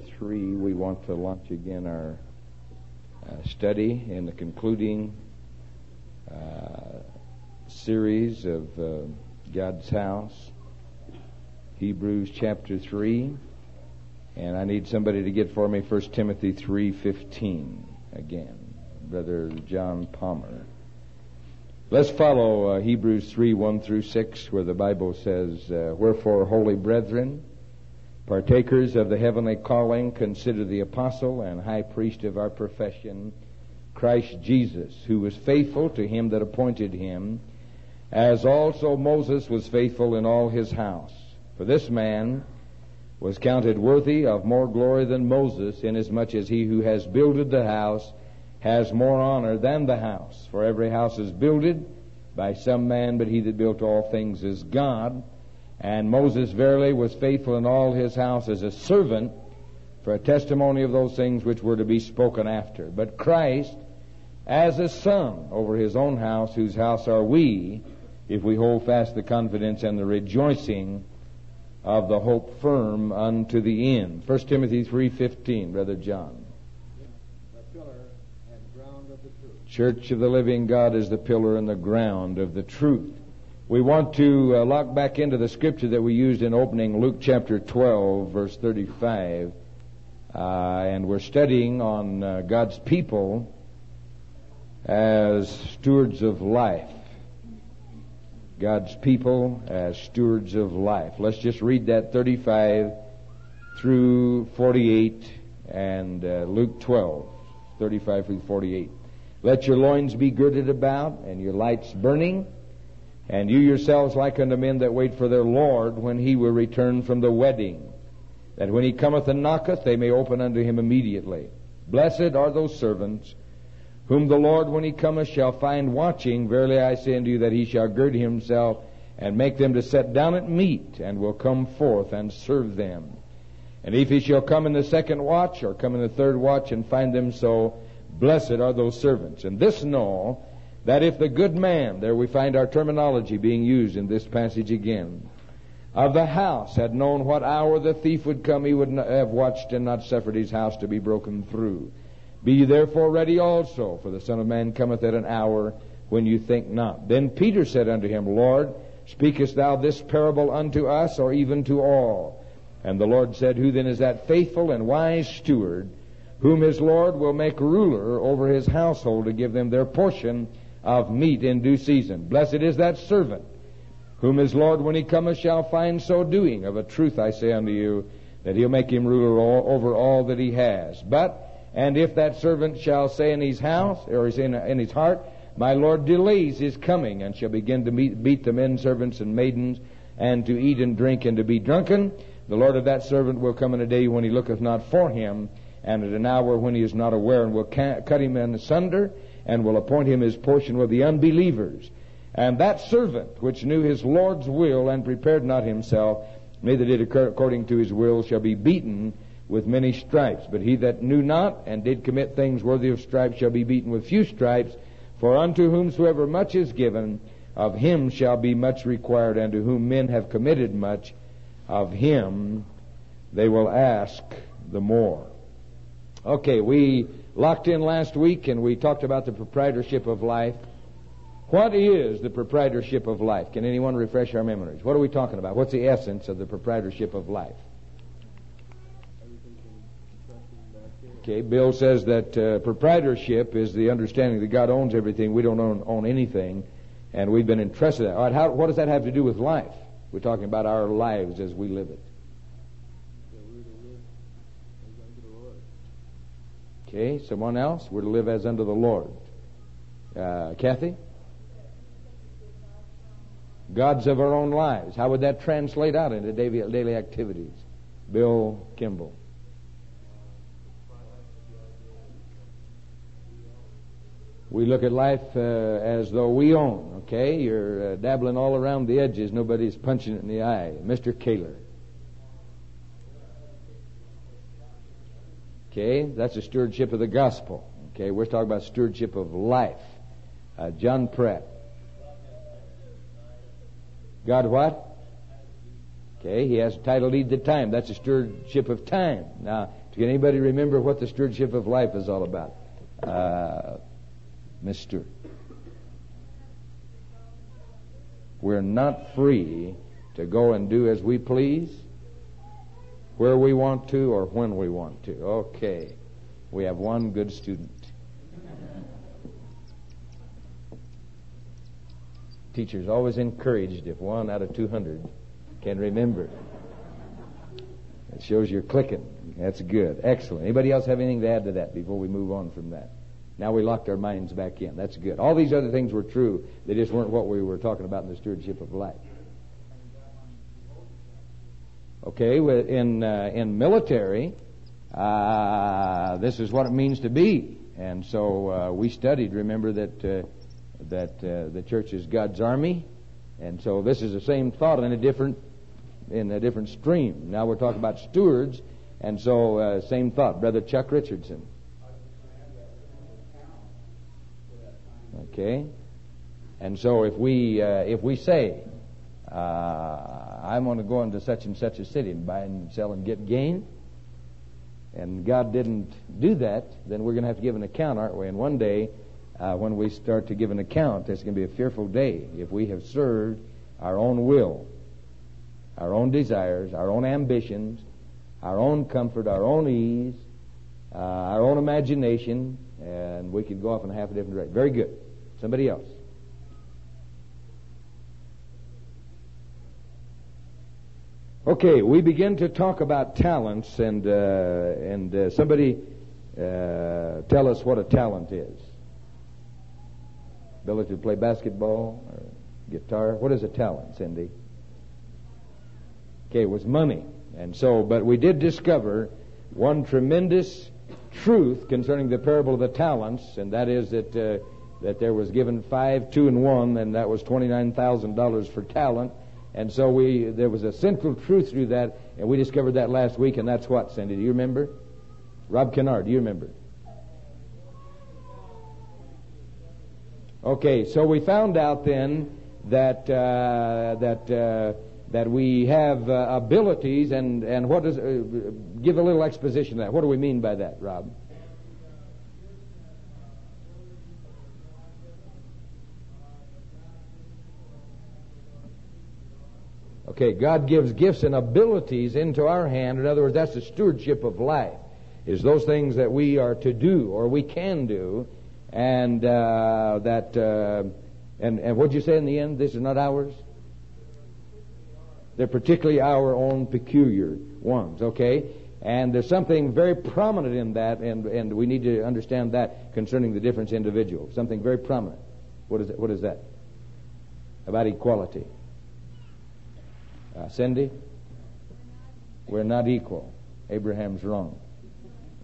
3, we want to launch again our uh, study in the concluding uh, series of uh, God's house, Hebrews chapter 3. And I need somebody to get for me 1 Timothy 3:15 again. Brother John Palmer. Let's follow uh, Hebrews 3 1 through 6, where the Bible says, uh, Wherefore, holy brethren, partakers of the heavenly calling, consider the apostle and high priest of our profession, Christ Jesus, who was faithful to him that appointed him, as also Moses was faithful in all his house. For this man was counted worthy of more glory than Moses, inasmuch as he who has builded the house has more honor than the house. For every house is builded by some man, but he that built all things is God. And Moses verily was faithful in all his house as a servant for a testimony of those things which were to be spoken after. But Christ as a son over his own house, whose house are we, if we hold fast the confidence and the rejoicing of the hope firm unto the end. 1 Timothy 3.15, Brother John. the pillar and ground of the Church of the living God is the pillar and the ground of the truth. We want to uh, lock back into the scripture that we used in opening Luke chapter 12, verse 35. Uh, and we're studying on uh, God's people as stewards of life. God's people as stewards of life. Let's just read that 35 through 48 and uh, Luke 12, 35 through 48. Let your loins be girded about and your lights burning and you yourselves like unto men that wait for their Lord when he will return from the wedding, that when he cometh and knocketh, they may open unto him immediately. Blessed are those servants whom the Lord, when he cometh, shall find watching. Verily I say unto you that he shall gird himself and make them to set down at meat, and will come forth and serve them. And if he shall come in the second watch, or come in the third watch, and find them so, blessed are those servants. And this know that if the good man, there we find our terminology being used in this passage again, of the house had known what hour the thief would come, he would have watched and not suffered his house to be broken through. Be ye therefore ready also, for the Son of Man cometh at an hour when you think not. Then Peter said unto him, Lord, speakest thou this parable unto us, or even to all? And the Lord said, Who then is that faithful and wise steward, whom his Lord will make ruler over his household to give them their portion of meat in due season. Blessed is that servant whom his Lord, when he cometh, shall find so doing. Of a truth I say unto you, that he'll make him ruler all, over all that he has. But, and if that servant shall say in his house, or is in, in his heart, my Lord delays his coming, and shall begin to meet, beat the men servants and maidens, and to eat and drink and to be drunken, the Lord of that servant will come in a day when he looketh not for him, and at an hour when he is not aware, and will cut him in asunder, and will appoint him his portion with the unbelievers. And that servant which knew his Lord's will and prepared not himself, neither did according to his will, shall be beaten with many stripes. But he that knew not and did commit things worthy of stripes shall be beaten with few stripes. For unto whomsoever much is given, of him shall be much required, and to whom men have committed much, of him they will ask the more. Okay, we locked in last week and we talked about the proprietorship of life. What is the proprietorship of life? Can anyone refresh our memories? What are we talking about? What's the essence of the proprietorship of life? Okay, Bill says that uh, proprietorship is the understanding that God owns everything. We don't own, own anything, and we've been entrusted that. All right, how, what does that have to do with life? We're talking about our lives as we live it. Okay, someone else? We're to live as unto the Lord. Uh, Kathy? Gods of our own lives. How would that translate out into daily, daily activities? Bill Kimball. We look at life uh, as though we own, okay? You're uh, dabbling all around the edges. Nobody's punching it in the eye. Mr. Kaler. Okay, that's the stewardship of the gospel. Okay, we're talking about stewardship of life. Uh, John Pratt. God what? Okay, he has a title deed to time. That's the stewardship of time. Now, Can anybody remember what the stewardship of life is all about? Uh, Stewart. We're not free to go and do as we please, where we want to, or when we want to. Okay. We have one good student. Teachers always encouraged if one out of 200 can remember. It shows you're clicking. That's good. Excellent. Anybody else have anything to add to that before we move on from that? Now we locked our minds back in. That's good. All these other things were true. They just weren't what we were talking about in the stewardship of life. Okay, in uh, in military, uh, this is what it means to be, and so uh, we studied. Remember that uh, that uh, the church is God's army, and so this is the same thought in a different in a different stream. Now we're talking about stewards, and so uh, same thought, Brother Chuck Richardson. Okay, and so if we if we say uh, I'm going to go into such and such a city and buy and sell and get gain, and God didn't do that, then we're going to have to give an account, aren't we? And one day, uh, when we start to give an account, it's going to be a fearful day if we have served our own will, our own desires, our own ambitions, our own comfort, our own ease, uh, our own imagination, and we could go off in half a different direction. Very good. Somebody else. Okay, we begin to talk about talents, and uh, and uh, somebody uh, tell us what a talent is. Ability to play basketball or guitar. What is a talent, Cindy? Okay, it was money, and so, but we did discover one tremendous truth concerning the parable of the talents, and that is that uh, that there was given five, two, and one, and that was twenty-nine thousand dollars for talent. And so we there was a central truth through that, and we discovered that last week, and that's what, Cindy? Do you remember? Rob Kennard, do you remember? Okay, so we found out then that uh, that uh, that we have uh, abilities, and and what does uh, give a little exposition of that? What do we mean by that, Rob? Okay, God gives gifts and abilities into our hand. In other words, that's the stewardship of life. Is those things that we are to do or we can do, and uh, that uh, and and what'd you say in the end? This is not ours. They're particularly our own peculiar ones. Okay, and there's something very prominent in that, and and we need to understand that concerning the difference individual. Something very prominent. What is it? What is that? About equality. Uh, Cindy? We're not equal. Abraham's wrong.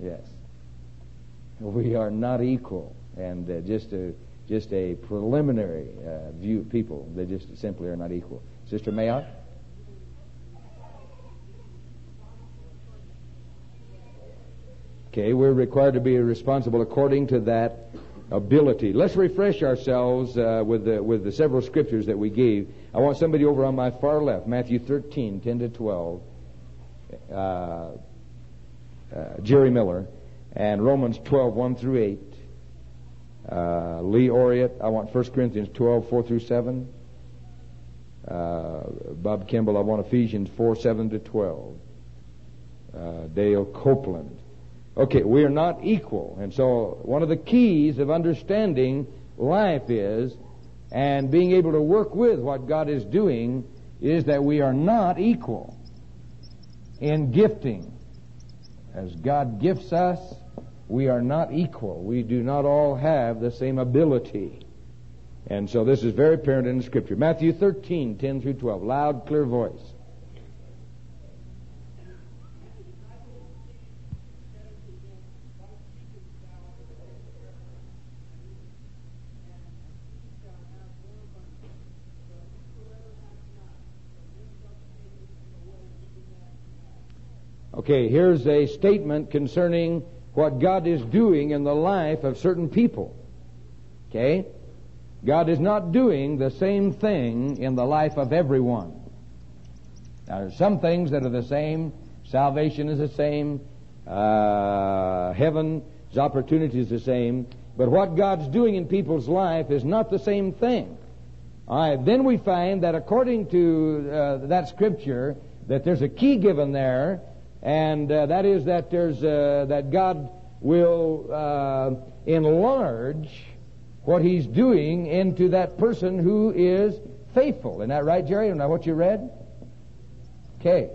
Yes. We are not equal. And uh, just a just a preliminary uh, view of people, they just simply are not equal. Sister Mayotte? Okay, we're required to be responsible according to that ability. Let's refresh ourselves uh, with the with the several scriptures that we gave. I want somebody over on my far left, Matthew 13, 10 to 12, uh, uh, Jerry Miller, and Romans 12, 1 through 8. Uh, Lee Oriot, I want 1 Corinthians 12, 4 through 7. Uh, Bob Kimball, I want Ephesians 4, 7 to 12. Uh, Dale Copeland, Okay, we are not equal. And so one of the keys of understanding life is, and being able to work with what God is doing, is that we are not equal in gifting. As God gifts us, we are not equal. We do not all have the same ability. And so this is very apparent in the scripture. Matthew 13, 10 through 12. Loud, clear voice. Okay, here's a statement concerning what God is doing in the life of certain people. Okay? God is not doing the same thing in the life of everyone. Now, there's some things that are the same. Salvation is the same. Uh, heaven's opportunity is the same, but what God's doing in people's life is not the same thing. All right, then we find that according to uh, that scripture, that there's a key given there, and uh, that is that there's uh, that God will uh, enlarge what He's doing into that person who is faithful. Isn't that right, Jerry? Isn't that what you read? Okay.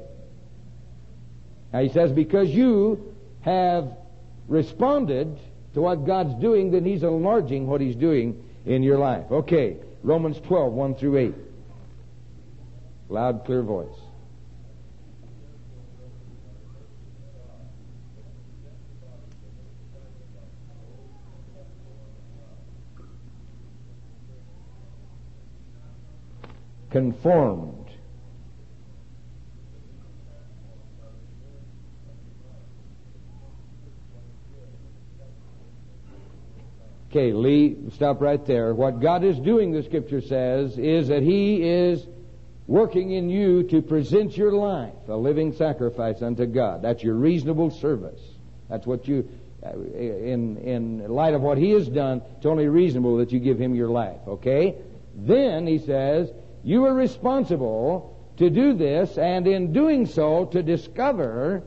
Now he says, because you have responded to what God's doing, then He's enlarging what He's doing in your life. Okay. Romans 12, 1 through 8. Loud, clear voice. Conformed. Okay, Lee, stop right there. What God is doing, the scripture says, is that He is working in you to present your life a living sacrifice unto God. That's your reasonable service. That's what you, uh, in, in light of what He has done, it's only reasonable that you give Him your life, okay? Then, He says, you are responsible to do this, and in doing so, to discover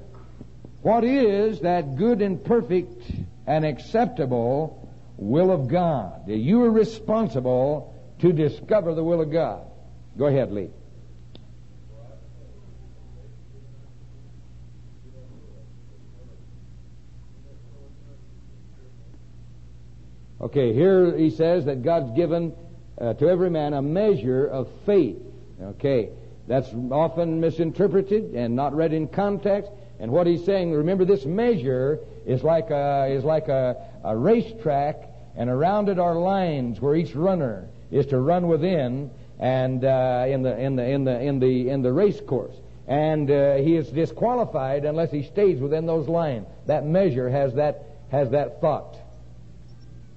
what is that good and perfect and acceptable will of God. You are responsible to discover the will of God. Go ahead, Lee. Okay, here he says that God's given uh, to every man a measure of faith. Okay, that's often misinterpreted and not read in context. And what he's saying, remember, this measure is like a, is like a, a racetrack, and around it are lines where each runner is to run within, and uh, in the in the in the in the in the race course. And uh, he is disqualified unless he stays within those lines. That measure has that has that thought.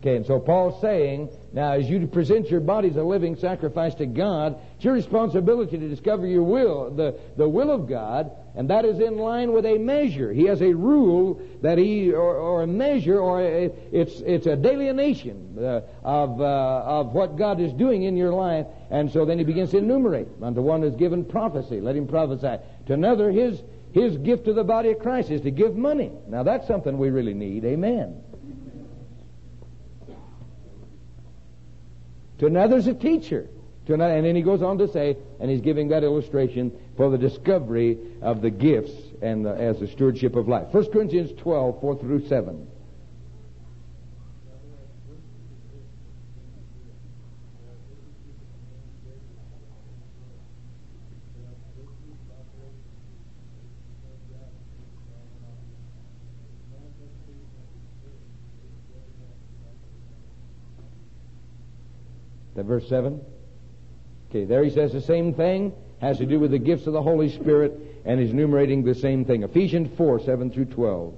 Okay, and so Paul's saying, now as you present your body as a living sacrifice to God, it's your responsibility to discover your will, the, the will of God, and that is in line with a measure. He has a rule that he, or, or a measure, or a, it's, it's a delineation uh, of, uh, of what God is doing in your life, and so then he begins to enumerate. Unto one is given prophecy, let him prophesy. To another, his, his gift to the body of Christ is to give money. Now that's something we really need. Amen. To another's a teacher. To another, and then he goes on to say, and he's giving that illustration for the discovery of the gifts and the, as the stewardship of life. 1 Corinthians 12, 4 through 7. Verse 7? Okay, there he says the same thing, has to do with the gifts of the Holy Spirit, and is enumerating the same thing. Ephesians 4, 7 through 12.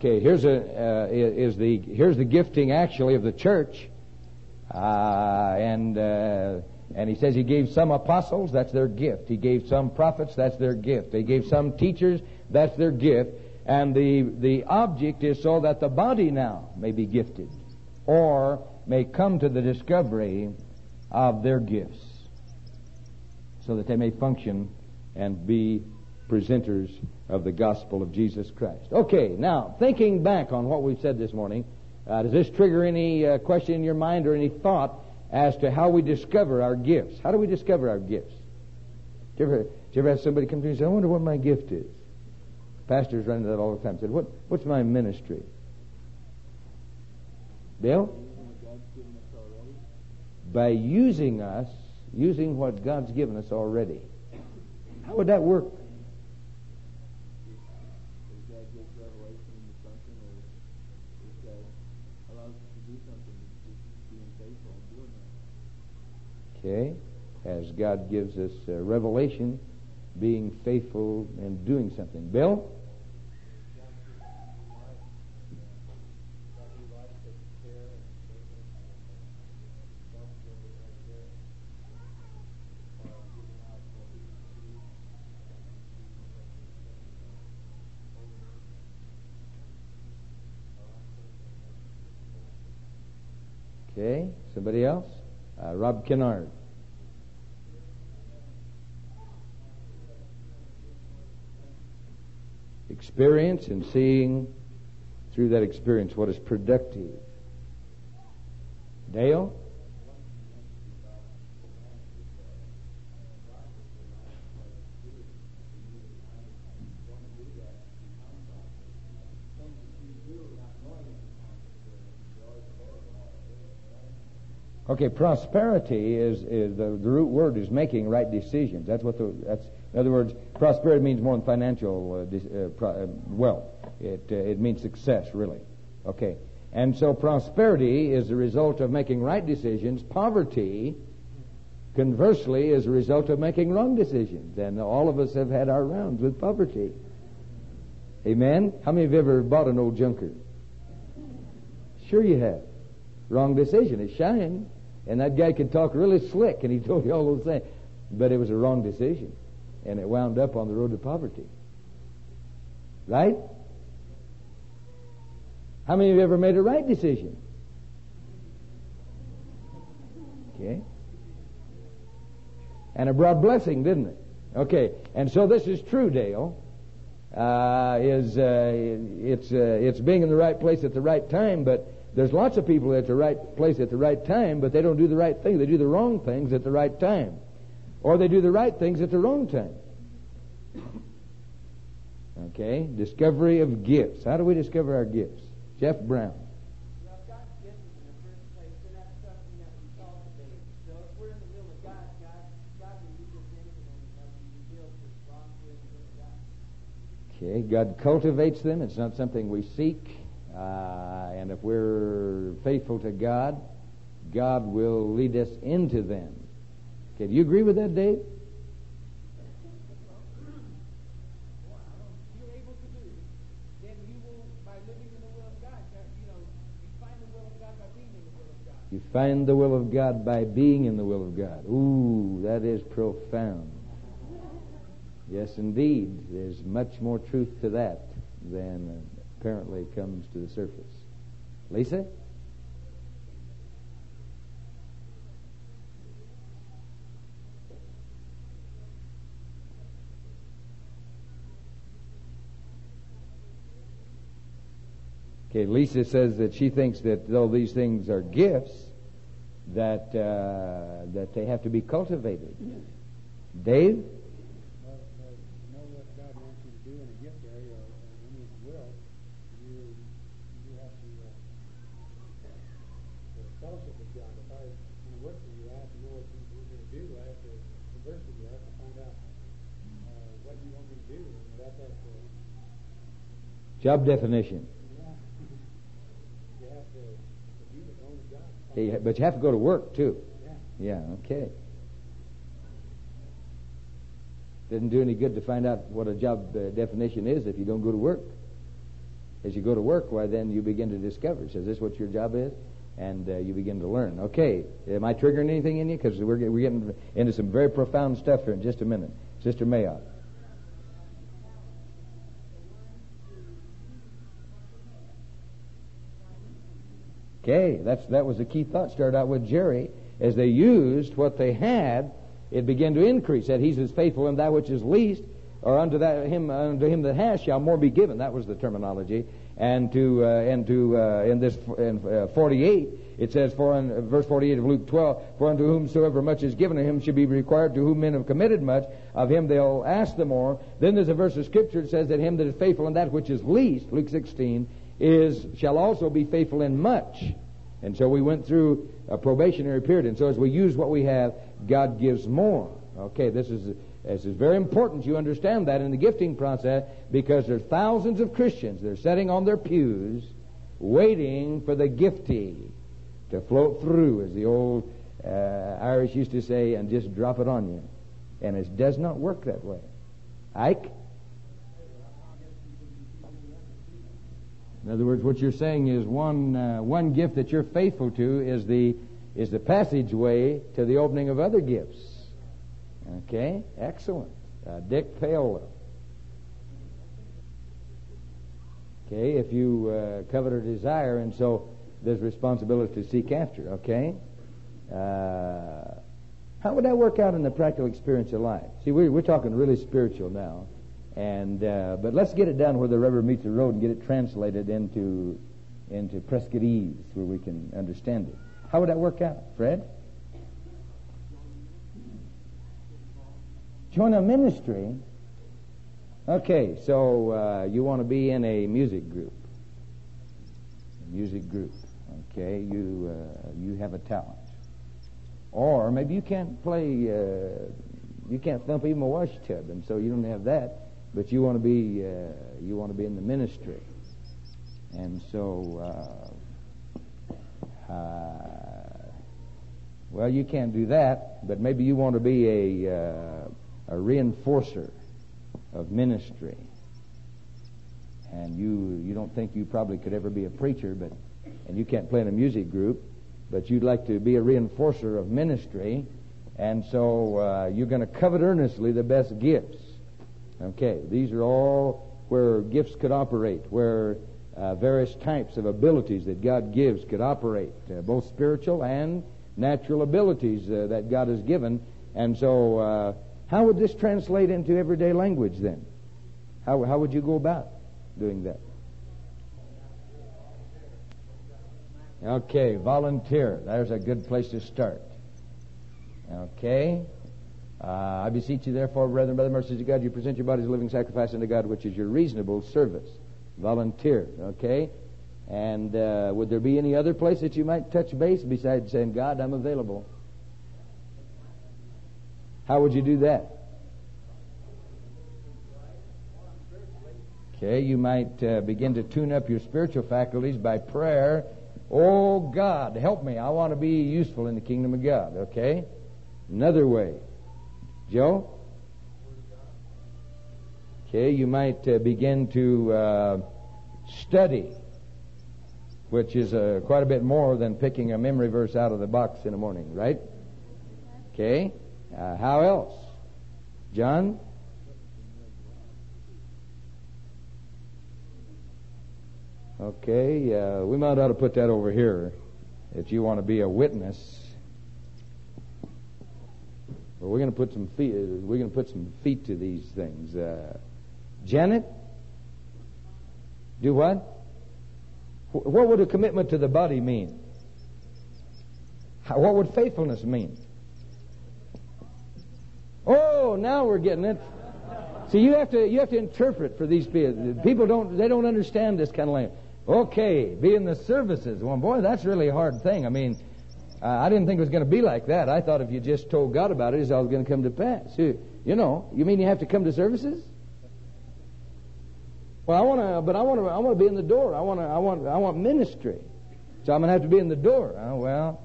Okay, here's a uh, is the here's the gifting actually of the church, uh, and uh, and he says he gave some apostles, that's their gift. He gave some prophets, that's their gift. He gave some teachers, that's their gift. And the the object is so that the body now may be gifted, or may come to the discovery of their gifts, so that they may function and be presenters of the gospel of Jesus Christ. Okay, now, thinking back on what we've said this morning, uh, does this trigger any uh, question in your mind or any thought as to how we discover our gifts? How do we discover our gifts? Do you ever, do you ever have somebody come to you and say, I wonder what my gift is? Pastors run into that all the time. Said, what, what's my ministry? Bill? By using us, using what God's given us already. How would that work? Okay? As God gives us uh, revelation being faithful and doing something. Bill? Okay, somebody else? Uh, Rob Kennard. Experience and seeing through that experience what is productive. Dale? Okay, prosperity is, is the, the root word is making right decisions. That's what the that's in other words, prosperity means more than financial uh, uh, pro, uh, wealth. It uh, it means success, really. Okay, and so prosperity is the result of making right decisions. Poverty, conversely, is a result of making wrong decisions. And all of us have had our rounds with poverty. Amen. How many of you ever bought an old junker? Sure, you have. Wrong decision. It's shine. And that guy could talk really slick, and he told you all those things. But it was a wrong decision. And it wound up on the road to poverty. Right? How many of you ever made a right decision? Okay. And it brought blessing, didn't it? Okay. And so this is true, Dale. Uh, is uh, it's uh, it's being in the right place at the right time, but there's lots of people at the right place at the right time, but they don't do the right thing. They do the wrong things at the right time. Or they do the right things at the wrong time. Okay? Discovery of gifts. How do we discover our gifts? Jeff Brown. Okay, God cultivates them. It's not something we seek. Uh, and if we're faithful to God, God will lead us into them. Okay, do you agree with that, Dave? You find the will of God by being in the will of God. Ooh, that is profound. Yes, indeed. There's much more truth to that than apparently comes to the surface. Lisa? Okay, Lisa says that she thinks that though these things are gifts, that uh, that they have to be cultivated. Dave? Well you know what God wants you to do in a gift area or any of will you you have to fellowship with God. If I work for you, I have to know what you're gonna do. I have to birth to you have to find out what you want me to do and that's job definition. But you have to go to work too. Yeah, okay. Doesn't do any good to find out what a job uh, definition is if you don't go to work. As you go to work, why then you begin to discover. Says this what your job is? And uh, you begin to learn. Okay, am I triggering anything in you? Because we're, we're getting into some very profound stuff here in just a minute. Sister Mayotte. Okay, that's, that was the key thought. Started out with Jerry. As they used what they had, it began to increase. That he's as faithful in that which is least, or unto that him unto him that has shall more be given. That was the terminology. And to uh, and to uh, in this in uh, 48 it says for in verse 48 of Luke 12 for unto whomsoever much is given to him should be required to whom men have committed much of him they'll ask the more. Then there's a verse of scripture that says that him that is faithful in that which is least Luke 16 is shall also be faithful in much. And so we went through a probationary period. And so as we use what we have, God gives more. Okay, this is this is very important you understand that in the gifting process because there are thousands of Christians that are sitting on their pews waiting for the giftee to float through, as the old uh, Irish used to say, and just drop it on you. And it does not work that way. Ike? In other words, what you're saying is one uh, one gift that you're faithful to is the is the passageway to the opening of other gifts. Okay, excellent. Uh, Dick Paola. Okay, if you uh, covet or desire, and so there's responsibility to seek after. Okay, uh, how would that work out in the practical experience of life? See, we're, we're talking really spiritual now. And uh, but let's get it down where the rubber meets the road and get it translated into into Prescottese where we can understand it. How would that work out, Fred? Join a ministry. Okay, so uh, you want to be in a music group. A music group. Okay, you uh, you have a talent, or maybe you can't play. Uh, you can't thump even a wash tub, and so you don't have that but you want to be uh, you want to be in the ministry, and so uh, uh, well you can't do that, but maybe you want to be a uh, a reinforcer of ministry, and you you don't think you probably could ever be a preacher, but and you can't play in a music group, but you'd like to be a reinforcer of ministry, and so uh, you're going to covet earnestly the best gifts Okay, these are all where gifts could operate, where uh, various types of abilities that God gives could operate, uh, both spiritual and natural abilities uh, that God has given. And so, uh, how would this translate into everyday language then? How, how would you go about doing that? Okay, volunteer. There's a good place to start. Okay. Uh, I beseech you, therefore, brethren, by the mercies of God, you present your bodies a living sacrifice unto God, which is your reasonable service. Volunteer, okay? And uh, would there be any other place that you might touch base besides saying, God, I'm available? How would you do that? Okay, you might uh, begin to tune up your spiritual faculties by prayer. Oh, God, help me. I want to be useful in the kingdom of God, okay? Another way. Joe? Okay, you might uh, begin to uh, study, which is uh, quite a bit more than picking a memory verse out of the box in the morning, right? Okay, uh, how else? John? Okay, uh, we might ought to put that over here if you want to be a witness well, we're going to put some feet. We're going to put some feet to these things. Uh, Janet, do what? What would a commitment to the body mean? How, what would faithfulness mean? Oh, now we're getting it. See, you have to you have to interpret for these people. People don't they don't understand this kind of language. Okay, be in the services. Well, boy, that's really a hard thing. I mean, uh, I didn't think it was going to be like that. I thought if you just told God about it, it's all going to come to pass. You, you know, you mean you have to come to services? Well, I want to, but I want to, I want to be in the door. I want to, I want, I want ministry. So I'm going to have to be in the door. Oh, well,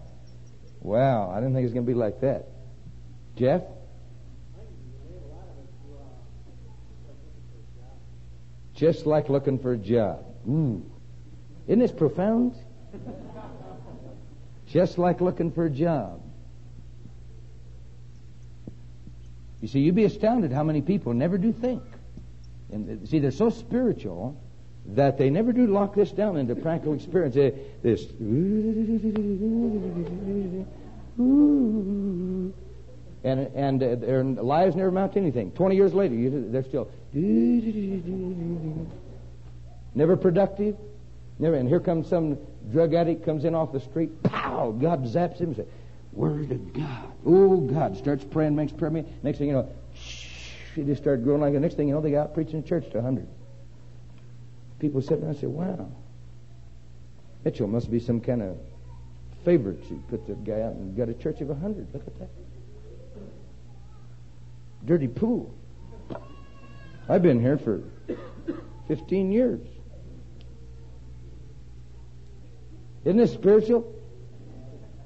well, I didn't think it was going to be like that. Jeff? Just like looking for a job. Ooh. Isn't this profound? Just like looking for a job. You see, you'd be astounded how many people never do think. And uh, see, they're so spiritual that they never do lock this down into practical experience. They, this, and and uh, their lives never amount to anything. Twenty years later, they're still never productive, Never. And here comes some drug addict comes in off the street. Pow! God zaps him and says, Word of God. Oh, God. Starts praying, makes prayer. Next thing you know, shh, he just started growing like the next thing you know, they got out preaching in church to a 100. People sit there and say, Wow. Mitchell must be some kind of favorite. She put that guy out and got a church of a 100. Look at that. Dirty pool. I've been here for 15 years. Isn't this spiritual?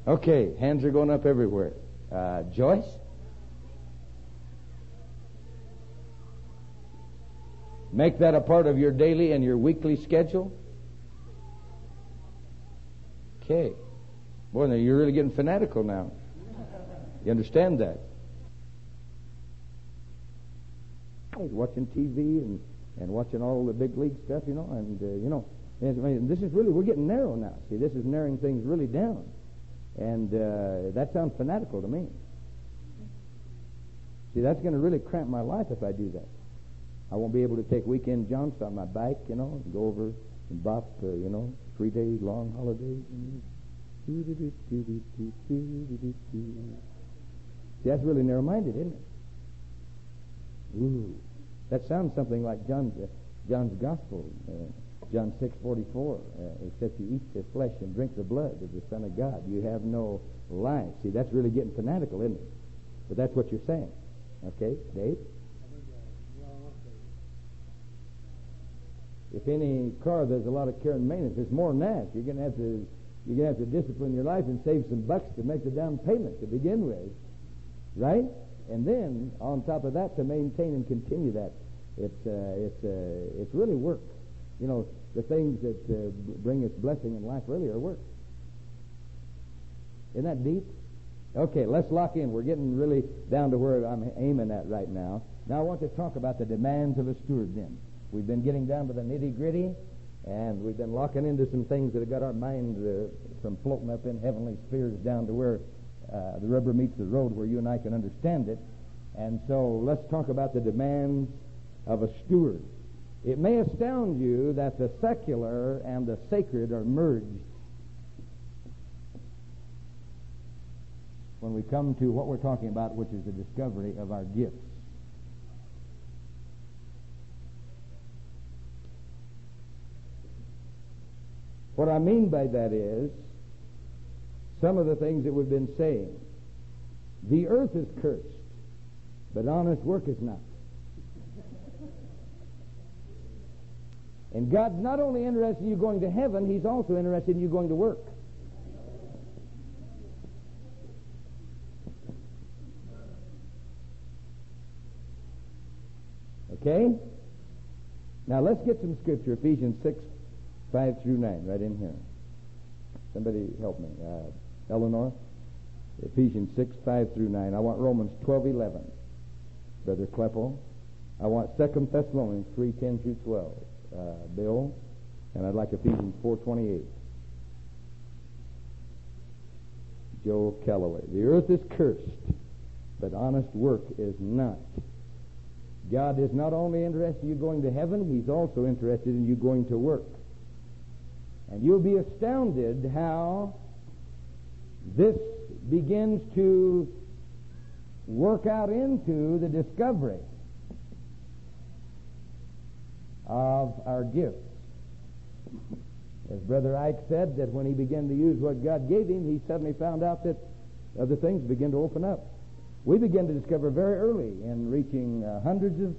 Okay, hands are going up everywhere. Uh, Joyce? Make that a part of your daily and your weekly schedule. Okay. Boy, now you're really getting fanatical now. You understand that? Watching TV and, and watching all the big league stuff, you know, and, uh, you know, and this is really, we're getting narrow now. See, this is narrowing things really down. And uh, that sounds fanatical to me. See, that's going to really cramp my life if I do that. I won't be able to take weekend jaunts on my bike, you know, and go over and bop, uh, you know, three day long holidays. See, that's really narrow minded, isn't it? Ooh. That sounds something like John's, uh, John's Gospel, uh, John 6:44. Uh, except you eat the flesh and drink the blood of the Son of God, you have no life. See, that's really getting fanatical, isn't it? But that's what you're saying. Okay, Dave? If any car there's a lot of care and maintenance, it's more than that. You're going to have to you're to have to discipline your life and save some bucks to make the down payment to begin with, right? And then on top of that, to maintain and continue that, it's uh, it's uh, it's really work. You know, the things that uh, bring us blessing in life really are work. Isn't that deep? Okay, let's lock in. We're getting really down to where I'm aiming at right now. Now I want to talk about the demands of a steward. Then we've been getting down to the nitty gritty and we've been locking into some things that have got our mind uh, from floating up in heavenly spheres down to where uh, the rubber meets the road where you and I can understand it. And so let's talk about the demands of a steward. It may astound you that the secular and the sacred are merged when we come to what we're talking about, which is the discovery of our gifts. What I mean by that is some of the things that we've been saying. The earth is cursed, but honest work is not. And God's not only interested in you going to heaven, He's also interested in you going to work. Okay? Now let's get some scripture. Ephesians 6, 5 through 9, right in here. Somebody help me. Uh, Eleanor? Ephesians 6, 5 through 9. I want Romans 12, 11. Brother Kleppo. I want 2 Thessalonians 3, 10 through 12. Uh, Bill. And I'd like Ephesians 4:28. Joe Calloway. The earth is cursed, but honest work is not. God is not only interested in you going to heaven, He's also interested in you going to work. And you'll be astounded how this begins to work out into the discovery of our gifts. As Brother Ike said, that when he began to use what God gave him, he suddenly found out that other things began to open up. We began to discover very early in reaching uh, hundreds of,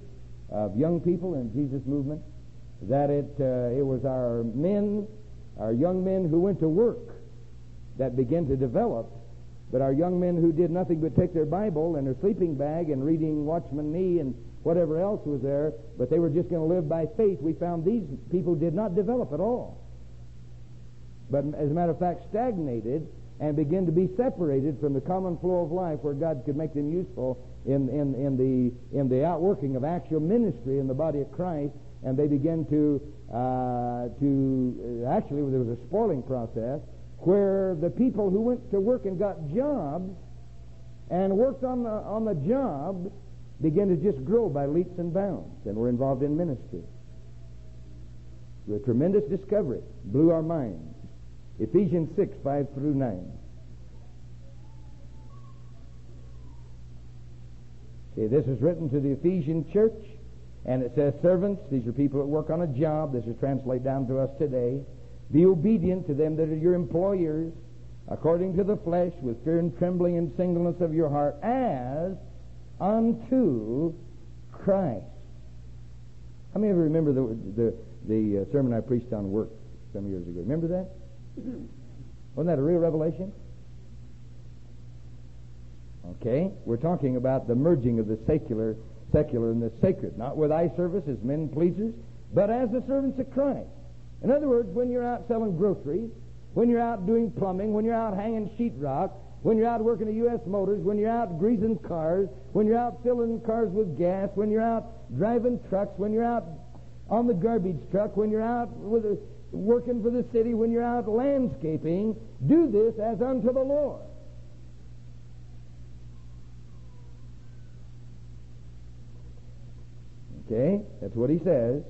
of young people in Jesus movement that it, uh, it was our men our young men who went to work that began to develop, but our young men who did nothing but take their Bible and their sleeping bag and reading Watchman Nee and whatever else was there, but they were just going to live by faith, we found these people did not develop at all. But as a matter of fact, stagnated and began to be separated from the common flow of life where God could make them useful in, in, in, the, in the outworking of actual ministry in the body of Christ and they began to uh, to uh, actually there was a spoiling process where the people who went to work and got jobs and worked on the on the job began to just grow by leaps and bounds and were involved in ministry. A tremendous discovery blew our minds. Ephesians 6, 5 through 9. See, this is written to the Ephesian church and it says, servants, these are people that work on a job. This is translated down to us today. Be obedient to them that are your employers, according to the flesh, with fear and trembling and singleness of your heart, as unto Christ. How many of you remember the, the, the uh, sermon I preached on work some years ago? Remember that? Wasn't that a real revelation? Okay, we're talking about the merging of the secular secular and the sacred, not with eye service as men pleasers, but as the servants of Christ. In other words, when you're out selling groceries, when you're out doing plumbing, when you're out hanging sheetrock, when you're out working at U.S. Motors, when you're out greasing cars, when you're out filling cars with gas, when you're out driving trucks, when you're out on the garbage truck, when you're out a, working for the city, when you're out landscaping, do this as unto the Lord. Okay, that's what he says.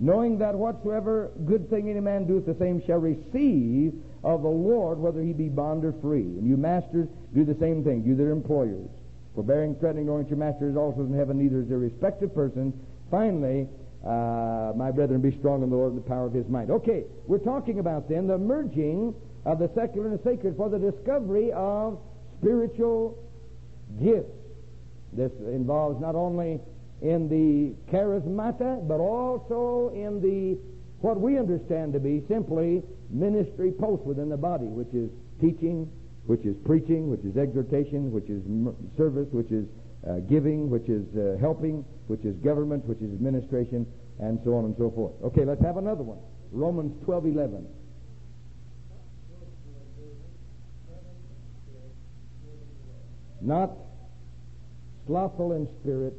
Knowing that whatsoever good thing any man doeth, the same shall receive of the Lord, whether he be bond or free. And you masters, do the same thing. You that are employers. Forbearing, threatening, that your master is also in heaven, neither is there respective person. Finally, uh, my brethren, be strong in the Lord and the power of his might. Okay, we're talking about then the merging of the secular and the sacred for the discovery of spiritual gifts. This involves not only in the charismata, but also in the what we understand to be simply ministry posts within the body, which is teaching, which is preaching, which is exhortation, which is service, which is uh, giving, which is uh, helping, which is government, which is administration, and so on and so forth. Okay, let's have another one. Romans 12, 11. Not slothful in spirit,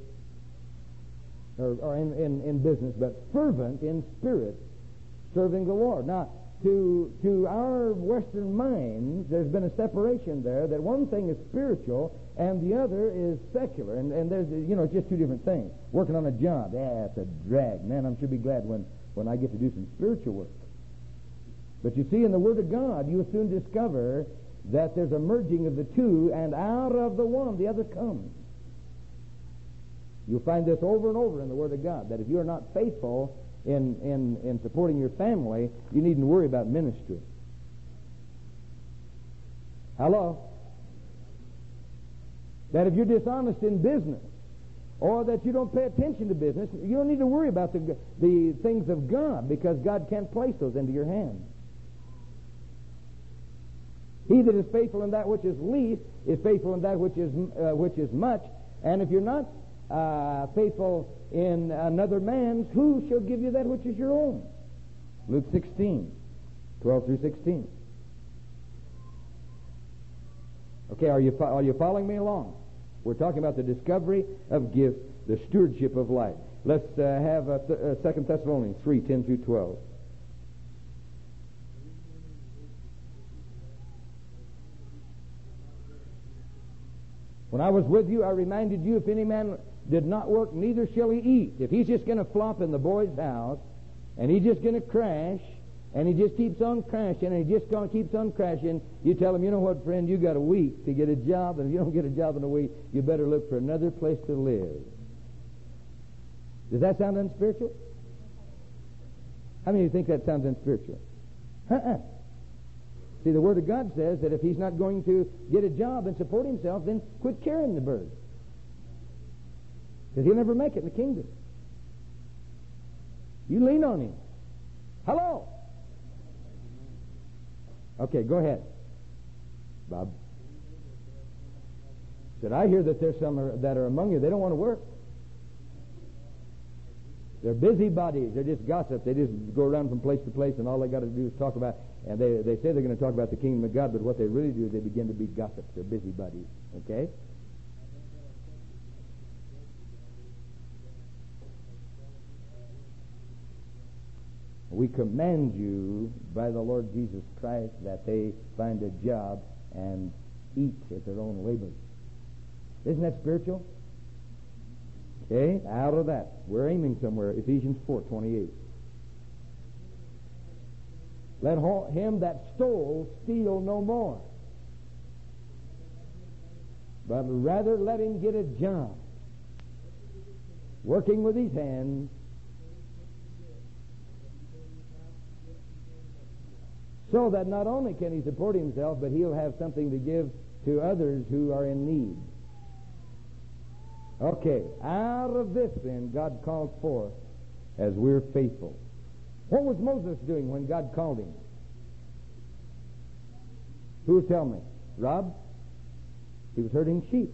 or, or in, in, in business, but fervent in spirit, serving the Lord. Now, to, to our Western minds, there's been a separation there that one thing is spiritual and the other is secular. And, and there's, you know, just two different things. Working on a job, yeah, it's a drag. Man, I'm sure be glad when, when I get to do some spiritual work. But you see, in the Word of God, you'll soon discover that there's a merging of the two, and out of the one, the other comes. You'll find this over and over in the Word of God, that if you are not faithful in, in, in supporting your family, you needn't worry about ministry. Hello? That if you're dishonest in business, or that you don't pay attention to business, you don't need to worry about the, the things of God because God can't place those into your hands. He that is faithful in that which is least is faithful in that which is, uh, which is much. And if you're not uh, faithful in another man's, who shall give you that which is your own? Luke 16, 12 through 16. Okay, are you, are you following me along? We're talking about the discovery of gifts, the stewardship of life. Let's uh, have uh, th- uh, 2 Thessalonians 3, 10 through 12. When I was with you, I reminded you if any man did not work, neither shall he eat. If he's just going to flop in the boy's house, and he's just going to crash, and he just keeps on crashing, and he just gonna, keeps on crashing, you tell him, you know what, friend, you got a week to get a job, and if you don't get a job in a week, you better look for another place to live. Does that sound unspiritual? How many of you think that sounds unspiritual? Uh-uh. See, the Word of God says that if he's not going to get a job and support himself, then quit carrying the bird. Because he'll never make it in the kingdom. You lean on him. Hello. Okay, go ahead. Bob. Said, I hear that there's some that are among you, they don't want to work. They're busybodies. They're just gossip. They just go around from place to place, and all they got to do is talk about. And they they say they're going to talk about the kingdom of God, but what they really do is they begin to be gossips. They're busybodies. Okay. We command you by the Lord Jesus Christ that they find a job and eat at their own labor. Isn't that spiritual? Okay, out of that. We're aiming somewhere. Ephesians 4 28. Let him that stole steal no more, but rather let him get a job, working with his hands so that not only can he support himself, but he'll have something to give to others who are in need. Okay, out of this then, God called forth as we're faithful. What was Moses doing when God called him? Who will tell me? Rob? He was herding sheep.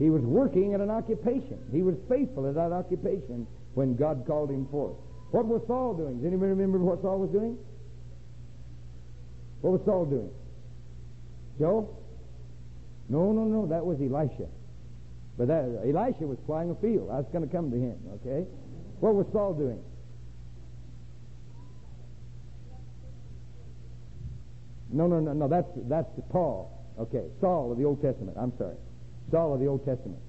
He was working at an occupation. He was faithful at that occupation when God called him forth. What was Saul doing? Does anybody remember what Saul was doing? What was Saul doing? Joe? No, no, no. That was Elisha. But that, Elisha was plowing a field. I was going to come to him, okay? What was Saul doing? No, no, no, no. That's that's Paul. Okay, Saul of the Old Testament. I'm sorry, Saul of the Old Testament.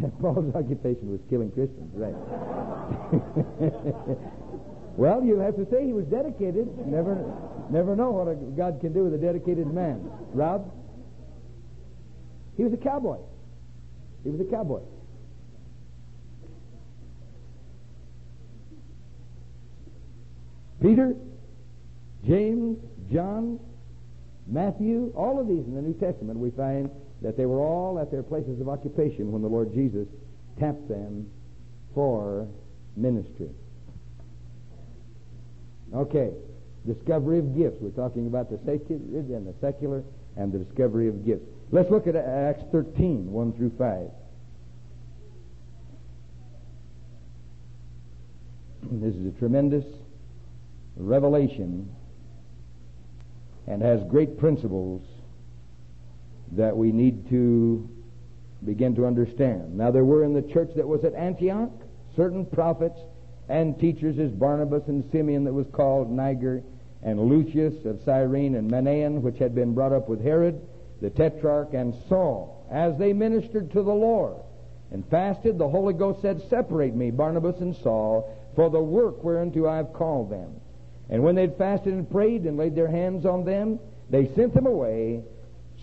Paul's occupation was killing Christians, right? well, you have to say he was dedicated. Never, never know what a, God can do with a dedicated man. Rob, he was a cowboy. He was a cowboy. Peter, James, John, Matthew, all of these in the New Testament, we find that they were all at their places of occupation when the Lord Jesus tapped them for ministry. Okay, discovery of gifts. We're talking about the sacred and the secular and the discovery of gifts. Let's look at Acts 13, 1 through 5. This is a tremendous revelation and has great principles that we need to begin to understand. Now, there were in the church that was at Antioch certain prophets and teachers as Barnabas and Simeon that was called Niger, and Lucius of Cyrene and Manaen, which had been brought up with Herod, the tetrarch, and Saul. As they ministered to the Lord and fasted, the Holy Ghost said, Separate me, Barnabas and Saul, for the work whereunto I have called them. And when they had fasted and prayed and laid their hands on them, they sent them away.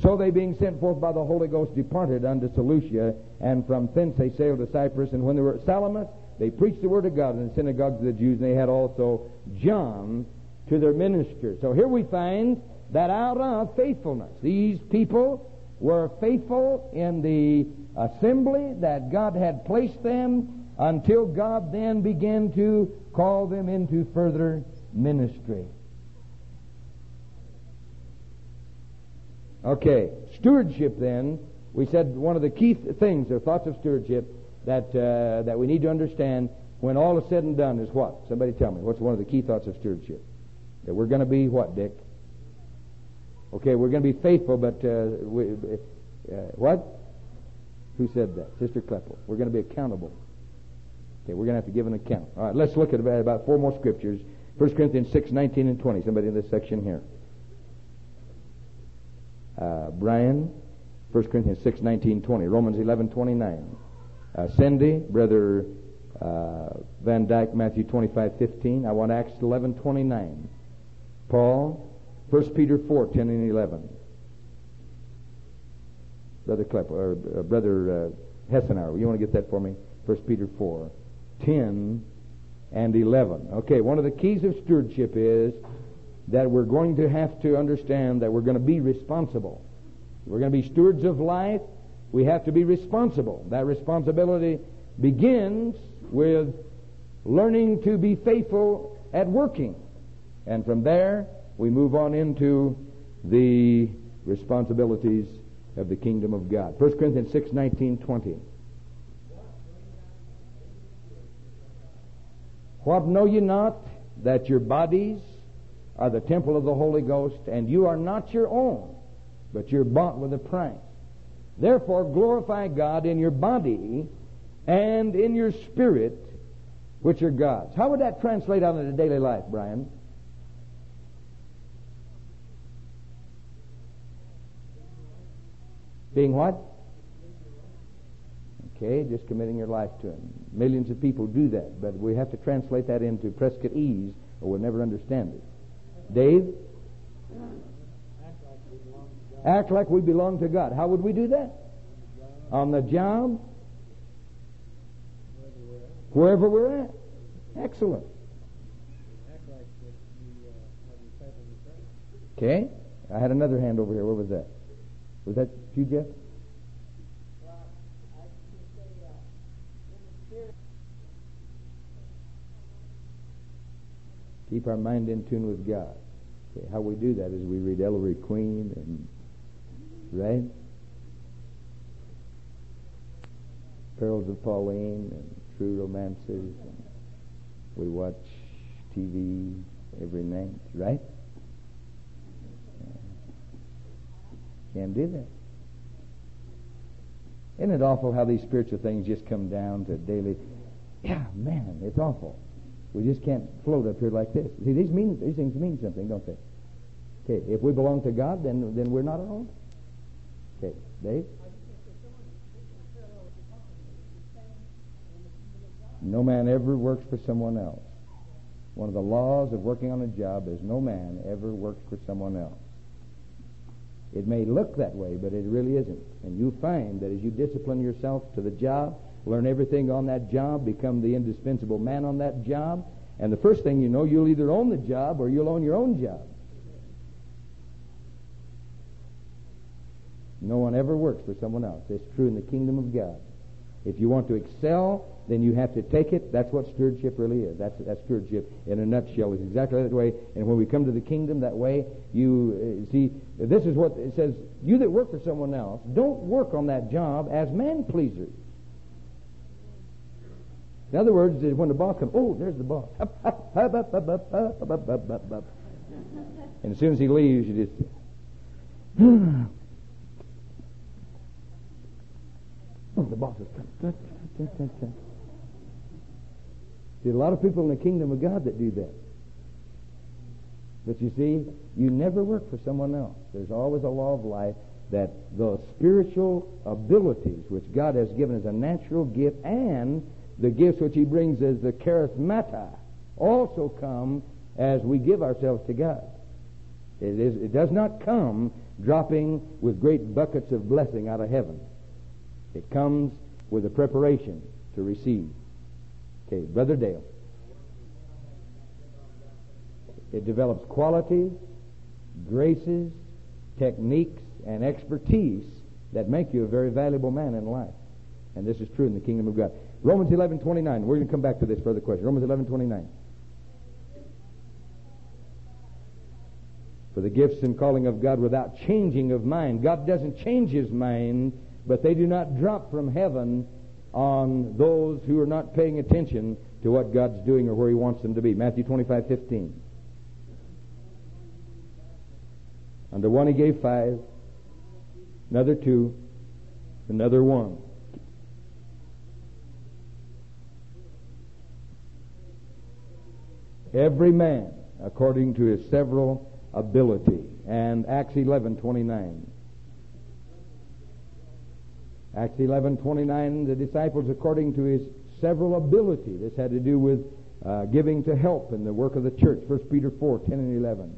So they, being sent forth by the Holy Ghost, departed unto Seleucia, and from thence they sailed to Cyprus. And when they were at Salamis, they preached the word of God in the synagogues of the Jews, and they had also John to their minister. So here we find that out of faithfulness, these people were faithful in the assembly that God had placed them until God then began to call them into further ministry. Okay, stewardship then. We said one of the key th- things or thoughts of stewardship that uh, that we need to understand when all is said and done is what? Somebody tell me. What's one of the key thoughts of stewardship? That we're going to be what, Dick? Okay, we're going to be faithful, but uh, we, uh, what? Who said that? Sister Kleppel. We're going to be accountable. Okay, we're going to have to give an account. All right, let's look at about, about four more scriptures 1 Corinthians 6, 19 and 20. Somebody in this section here. Uh, Brian, 1 Corinthians 6, 19, 20. Romans 11, 29. Uh, Cindy, Brother uh, Van Dyke, Matthew 25, 15. I want Acts 11, 29. Paul, 1 Peter 4, 10 and 11. Brother Klepp, or uh, Brother uh, Hessenauer, you want to get that for me? 1 Peter 4, 10 and 11. Okay, one of the keys of stewardship is that we're going to have to understand that we're going to be responsible. We're going to be stewards of life. We have to be responsible. That responsibility begins with learning to be faithful at working. And from there, we move on into the responsibilities of the kingdom of God. 1 Corinthians 6, 19, 20. What know ye not? That your bodies are the temple of the Holy Ghost, and you are not your own, but you're bought with a price. Therefore, glorify God in your body and in your spirit, which are God's. How would that translate out into daily life, Brian? Being what? Okay, just committing your life to Him. Millions of people do that, but we have to translate that into Prescottese or we'll never understand it. Dave? Act like we belong to God. How would we do that? On the job? Wherever we're at. Excellent. Okay. I had another hand over here. What was that? Was that you, Jeff? Keep our mind in tune with God. Okay, how we do that is we read Ellery Queen and right. Perils of Pauline and True Romances. And we watch TV every night, right? Can't do that. Isn't it awful how these spiritual things just come down to daily? Yeah, man, it's awful. We just can't float up here like this. See, these mean these things mean something, don't they? Okay, if we belong to God, then then we're not alone. Okay, Dave. No man ever works for someone else. One of the laws of working on a job is no man ever works for someone else. It may look that way, but it really isn't. And you find that as you discipline yourself to the job, learn everything on that job, become the indispensable man on that job, and the first thing you know, you'll either own the job or you'll own your own job. No one ever works for someone else. It's true in the kingdom of God. If you want to excel, then you have to take it. That's what stewardship really is. That's, that's stewardship in a nutshell. It's exactly that way. And when we come to the kingdom that way, you uh, see, this is what it says. You that work for someone else, don't work on that job as man pleasers. In other words, when the boss comes, oh, there's the boss. and as soon as he leaves, you just, Oh, the boss is coming. See, a lot of people in the kingdom of God that do that. But you see, you never work for someone else. There's always a law of life that the spiritual abilities which God has given as a natural gift and the gifts which He brings as the charismata also come as we give ourselves to God. It, is, it does not come dropping with great buckets of blessing out of heaven. It comes with a preparation to receive. Okay, Brother Dale. It develops qualities, graces, techniques, and expertise that make you a very valuable man in life. And this is true in the kingdom of God. Romans 11, 29. We're going to come back to this further question. Romans 11, 29. For the gifts and calling of God without changing of mind. God doesn't change his mind but they do not drop from heaven on those who are not paying attention to what God's doing or where He wants them to be. Matthew 25, 15. Under one He gave five, another two, another one. Every man according to his several ability. And Acts 11, 29. Acts 11:29, the disciples according to his several ability. This had to do with uh, giving to help in the work of the church. 1 Peter 4, 10 and 11.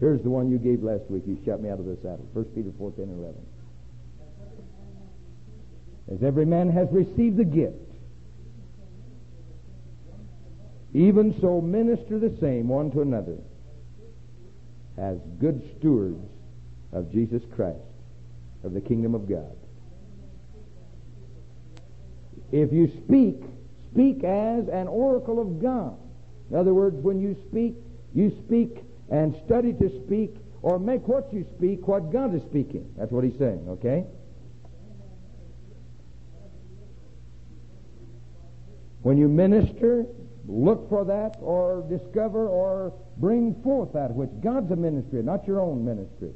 Here's the one you gave last week. You shut me out of the saddle. 1 Peter 4, 10 and 11. As every man has received the gift, even so minister the same one to another as good stewards of Jesus Christ, of the kingdom of God. If you speak, speak as an oracle of God. In other words, when you speak, you speak and study to speak or make what you speak what God is speaking. That's what he's saying, okay? When you minister, look for that or discover or bring forth that which God's a ministry, not your own ministry.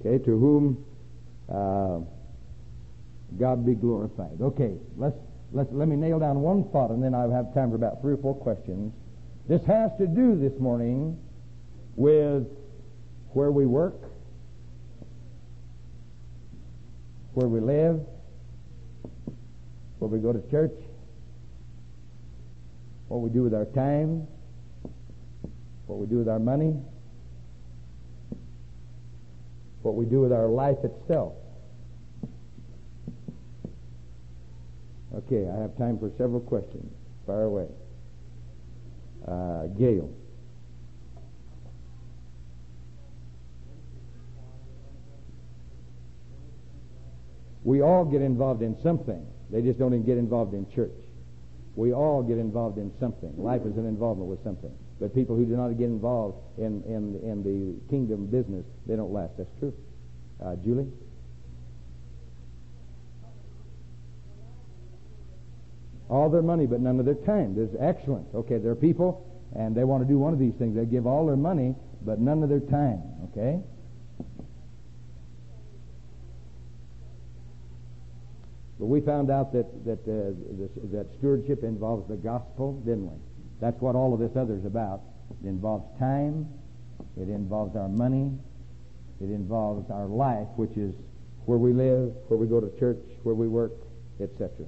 Okay, to whom uh, God be glorified. Okay, let's, let's, let me nail down one thought and then I'll have time for about three or four questions. This has to do this morning with where we work, where we live, where we go to church, what we do with our time, what we do with our money, what we do with our life itself. Okay, I have time for several questions. Fire away. Uh, Gail. We all get involved in something. They just don't even get involved in church. We all get involved in something. Life is an involvement with something. But people who do not get involved in, in, in the kingdom business, they don't last. That's true. Uh, Julie? All their money, but none of their time. There's excellent. Okay, there are people, and they want to do one of these things. They give all their money, but none of their time. Okay? But we found out that that uh, this, that stewardship involves the gospel, didn't we? That's what all of this other is about. It involves time. It involves our money. It involves our life, which is where we live, where we go to church, where we work, etc.